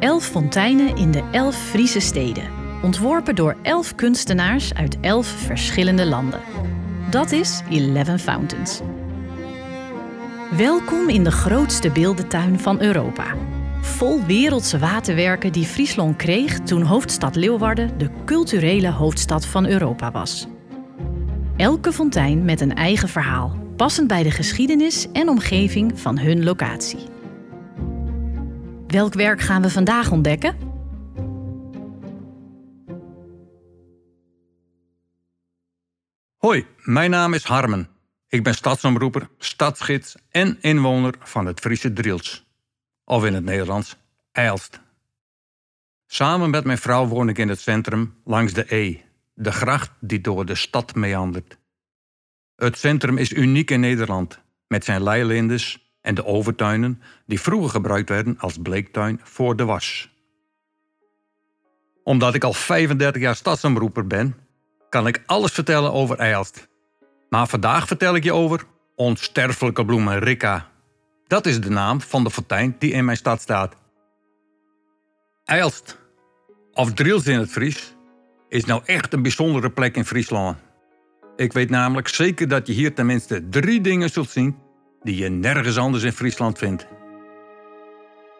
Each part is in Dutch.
Elf fonteinen in de elf Friese steden. Ontworpen door elf kunstenaars uit elf verschillende landen. Dat is Eleven Fountains. Welkom in de grootste beeldentuin van Europa. Vol wereldse waterwerken die Friesland kreeg toen hoofdstad Leeuwarden de culturele hoofdstad van Europa was. Elke fontein met een eigen verhaal, passend bij de geschiedenis en omgeving van hun locatie. Welk werk gaan we vandaag ontdekken? Hoi, mijn naam is Harmen. Ik ben stadsomroeper, stadsgids en inwoner van het Friese Driels. Of in het Nederlands, Eilst. Samen met mijn vrouw woon ik in het centrum langs de E, de gracht die door de stad meandert. Het centrum is uniek in Nederland, met zijn leilindes en de overtuinen die vroeger gebruikt werden als bleektuin voor de was. Omdat ik al 35 jaar stadsomroeper ben, kan ik alles vertellen over Eilst. Maar vandaag vertel ik je over onsterfelijke bloemen Rika. Dat is de naam van de fontein die in mijn stad staat. Eilst, of Driels in het Fries, is nou echt een bijzondere plek in Friesland. Ik weet namelijk zeker dat je hier tenminste drie dingen zult zien die je nergens anders in Friesland vindt.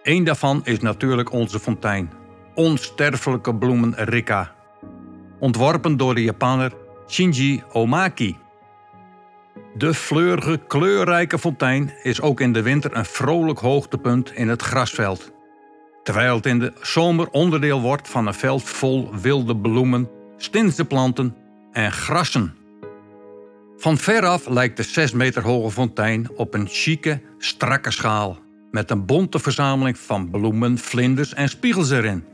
Eén daarvan is natuurlijk onze fontein, onsterfelijke bloemen Rika. Ontworpen door de Japaner Shinji Omaki. De fleurige, kleurrijke fontein is ook in de winter een vrolijk hoogtepunt in het grasveld. Terwijl het in de zomer onderdeel wordt van een veld vol wilde bloemen, planten en grassen. Van veraf lijkt de 6 meter hoge fontein op een chique, strakke schaal. Met een bonte verzameling van bloemen, vlinders en spiegels erin.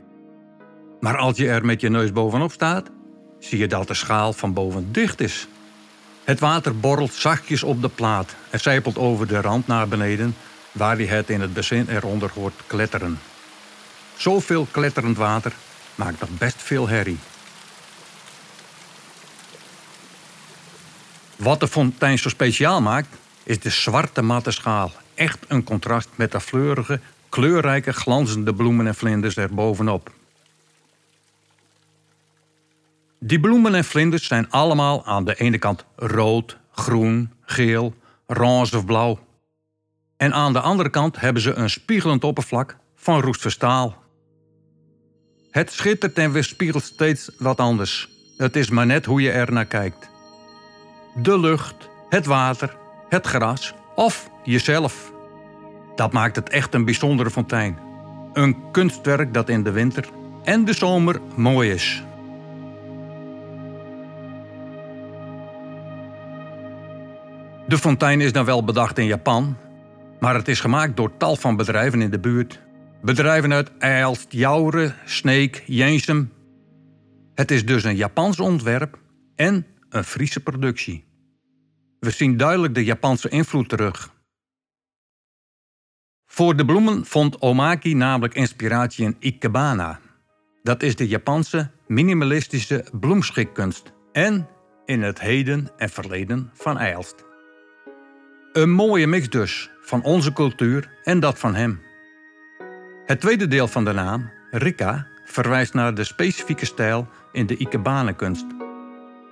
Maar als je er met je neus bovenop staat, zie je dat de schaal van boven dicht is. Het water borrelt zachtjes op de plaat en zijpelt over de rand naar beneden, waar je het in het bassin eronder hoort kletteren. Zoveel kletterend water maakt nog best veel herrie. Wat de fontein zo speciaal maakt, is de zwarte matte schaal. Echt een contrast met de fleurige, kleurrijke, glanzende bloemen en vlinders erbovenop. Die bloemen en vlinders zijn allemaal aan de ene kant rood, groen, geel, roze of blauw. En aan de andere kant hebben ze een spiegelend oppervlak van roestverstaal. Het schittert en weerspiegelt steeds wat anders. Het is maar net hoe je er naar kijkt de lucht, het water, het gras of jezelf. Dat maakt het echt een bijzondere fontein. Een kunstwerk dat in de winter en de zomer mooi is. De fontein is dan wel bedacht in Japan, maar het is gemaakt door tal van bedrijven in de buurt. Bedrijven uit Eilst, Joure, Sneek, Jensum. Het is dus een Japans ontwerp en een Friese productie. We zien duidelijk de Japanse invloed terug. Voor de bloemen vond Omaki namelijk inspiratie in Ikebana. Dat is de Japanse minimalistische bloemschikkunst en in het heden en verleden van Eilst. Een mooie mix dus van onze cultuur en dat van hem. Het tweede deel van de naam, Rika, verwijst naar de specifieke stijl in de Ikebana-kunst,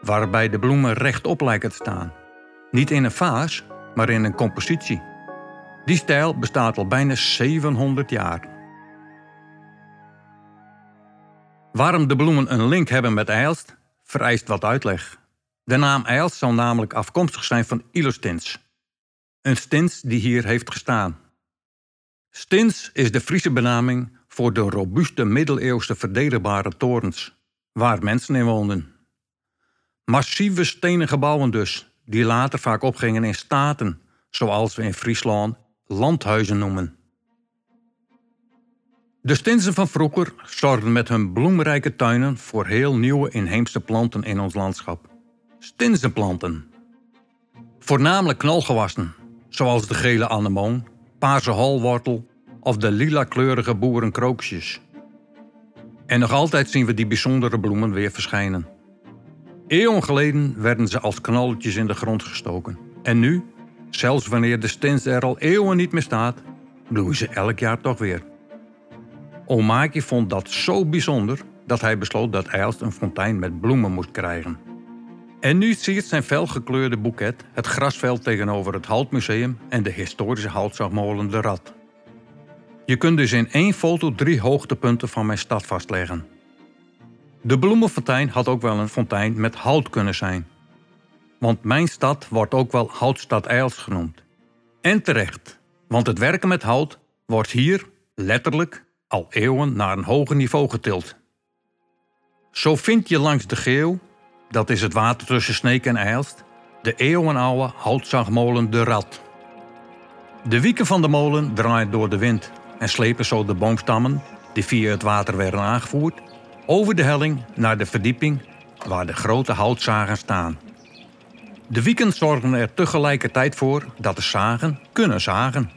waarbij de bloemen rechtop lijken te staan. Niet in een vaas, maar in een compositie. Die stijl bestaat al bijna 700 jaar. Waarom de bloemen een link hebben met Eilst, vereist wat uitleg. De naam Eilst zal namelijk afkomstig zijn van Ilostins. Een stins die hier heeft gestaan. Stins is de Friese benaming voor de robuuste middeleeuwse verdedigbare torens, waar mensen in woonden. Massieve stenen gebouwen dus, die later vaak opgingen in staten, zoals we in Friesland landhuizen noemen. De Stinsen van vroeger zorgden met hun bloemrijke tuinen voor heel nieuwe inheemse planten in ons landschap. Stinsenplanten. Voornamelijk knolgewassen, zoals de gele anemoon, paarse holwortel of de lila-kleurige boerenkrookjes. En nog altijd zien we die bijzondere bloemen weer verschijnen. Eeuwen geleden werden ze als knalletjes in de grond gestoken. En nu, zelfs wanneer de stins er al eeuwen niet meer staat, bloeien ze elk jaar toch weer. Omaki vond dat zo bijzonder dat hij besloot dat Eilst een fontein met bloemen moest krijgen. En nu siert zijn felgekleurde boeket het grasveld tegenover het Houtmuseum en de historische houtzaagmolen De Rad. Je kunt dus in één foto drie hoogtepunten van mijn stad vastleggen. De bloemenfontein had ook wel een fontein met hout kunnen zijn. Want mijn stad wordt ook wel Houtstad Eils genoemd. En terecht, want het werken met hout wordt hier, letterlijk, al eeuwen naar een hoger niveau getild. Zo vind je langs de Geeuw, dat is het water tussen Sneek en Eilst, de eeuwenoude houtzaagmolen De Rad. De wieken van de molen draaien door de wind en slepen zo de boomstammen, die via het water werden aangevoerd, over de helling naar de verdieping waar de grote houtzagen staan. De wieken zorgen er tegelijkertijd voor dat de zagen kunnen zagen.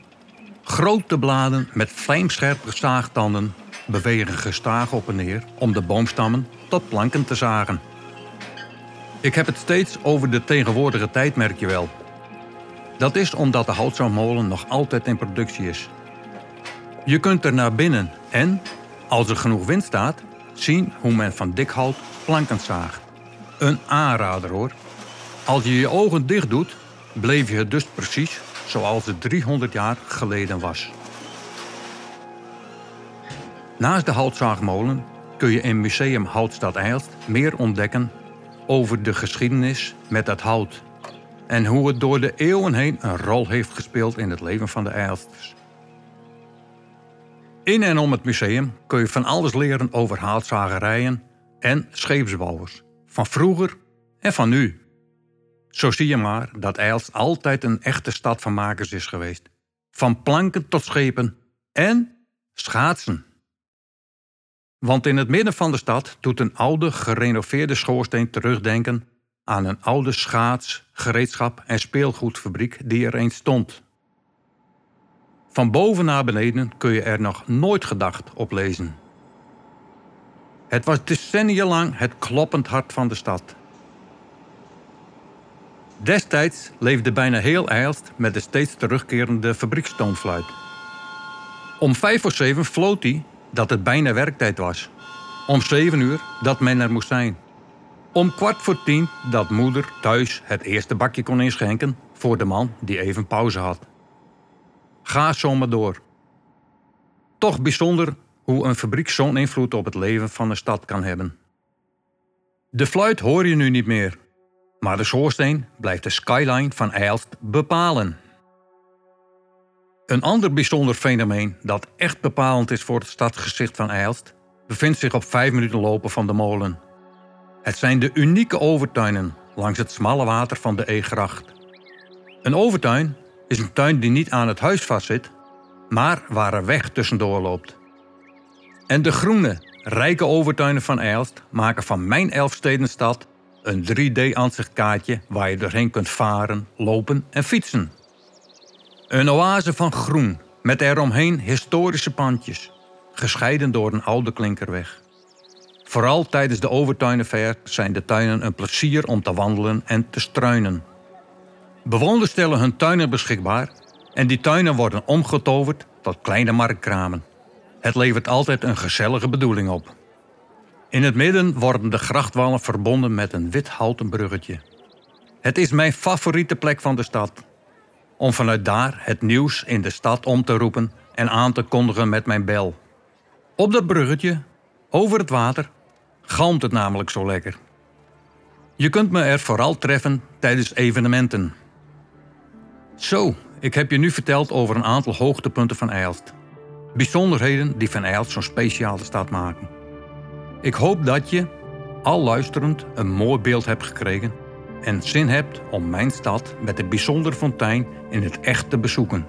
Grote bladen met vlijmscherpe zaagtanden bewegen gestaag op en neer om de boomstammen tot planken te zagen. Ik heb het steeds over de tegenwoordige tijd, merk je wel. Dat is omdat de houtzaagmolen nog altijd in productie is. Je kunt er naar binnen en, als er genoeg wind staat, zien hoe men van dik hout planken zaagt. Een aanrader hoor. Als je je ogen dicht doet, bleef je het dus precies zoals het 300 jaar geleden was. Naast de houtzaagmolen kun je in Museum Houtstad Eilst meer ontdekken over de geschiedenis met het hout en hoe het door de eeuwen heen een rol heeft gespeeld in het leven van de Eilsters. In en om het museum kun je van alles leren over houtzagerijen en scheepsbouwers, van vroeger en van nu. Zo zie je maar dat Eilst altijd een echte stad van makers is geweest. Van planken tot schepen en schaatsen. Want in het midden van de stad doet een oude, gerenoveerde schoorsteen terugdenken aan een oude schaats, gereedschap en speelgoedfabriek die er eens stond. Van boven naar beneden kun je er nog nooit gedacht op lezen. Het was decennia lang het kloppend hart van de stad. Destijds leefde bijna heel Eilst met de steeds terugkerende fabriekstoomfluit. Om vijf voor zeven floot hij dat het bijna werktijd was. Om zeven uur dat men er moest zijn. Om kwart voor tien dat moeder thuis het eerste bakje kon inschenken voor de man die even pauze had. Ga zo maar door. Toch bijzonder hoe een fabriek zo'n invloed op het leven van een stad kan hebben. De fluit hoor je nu niet meer, maar de schoorsteen blijft de skyline van Eilst bepalen. Een ander bijzonder fenomeen dat echt bepalend is voor het stadsgezicht van Eilst bevindt zich op vijf minuten lopen van de molen. Het zijn de unieke overtuinen langs het smalle water van de Eegracht. Een overtuin is een tuin die niet aan het huis vastzit, maar waar een weg tussendoor loopt. En de groene, rijke overtuinen van Eilst maken van mijn Elfstedenstad een 3D-aanzichtkaartje waar je doorheen kunt varen, lopen en fietsen. Een oase van groen met eromheen historische pandjes, gescheiden door een oude klinkerweg. Vooral tijdens de overtuinenfair zijn de tuinen een plezier om te wandelen en te struinen. Bewoners stellen hun tuinen beschikbaar en die tuinen worden omgetoverd tot kleine marktkramen. Het levert altijd een gezellige bedoeling op. In het midden worden de grachtwallen verbonden met een wit houten bruggetje. Het is mijn favoriete plek van de stad. Om vanuit daar het nieuws in de stad om te roepen en aan te kondigen met mijn bel. Op dat bruggetje, over het water, galmt het namelijk zo lekker. Je kunt me er vooral treffen tijdens evenementen. Zo, ik heb je nu verteld over een aantal hoogtepunten van Eilst. Bijzonderheden die van Eilst zo'n speciale stad maken. Ik hoop dat je, al luisterend, een mooi beeld hebt gekregen en zin hebt om mijn stad met de bijzondere fontein in het echt te bezoeken.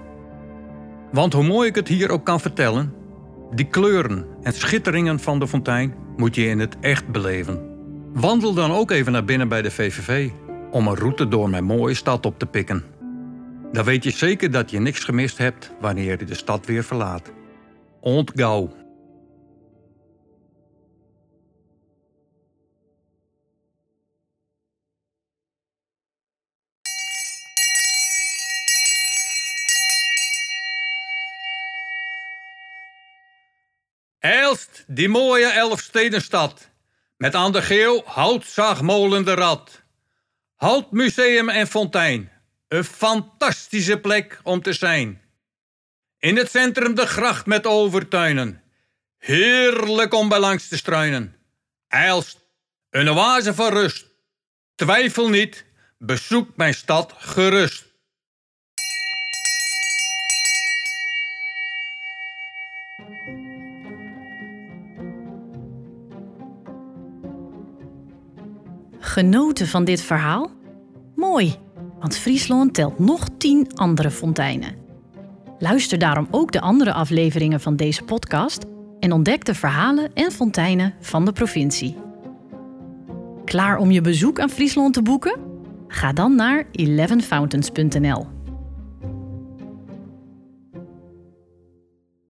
Want hoe mooi ik het hier ook kan vertellen, die kleuren en schitteringen van de fontein moet je in het echt beleven. Wandel dan ook even naar binnen bij de VVV om een route door mijn mooie stad op te pikken. Dan weet je zeker dat je niks gemist hebt wanneer je de stad weer verlaat. Ontgauw. Elst, die mooie Elfstedenstad. Met aan de geel houtzaagmolen de Rad. Houtmuseum en fontein. Een fantastische plek om te zijn. In het centrum de gracht met overtuinen. Heerlijk om bij langs te struinen. Eilst, een oase van rust. Twijfel niet, bezoek mijn stad gerust. Genoten van dit verhaal? Mooi, want Friesland telt nog tien andere fonteinen. Luister daarom ook de andere afleveringen van deze podcast en ontdek de verhalen en fonteinen van de provincie. Klaar om je bezoek aan Friesland te boeken? Ga dan naar 11fountains.nl.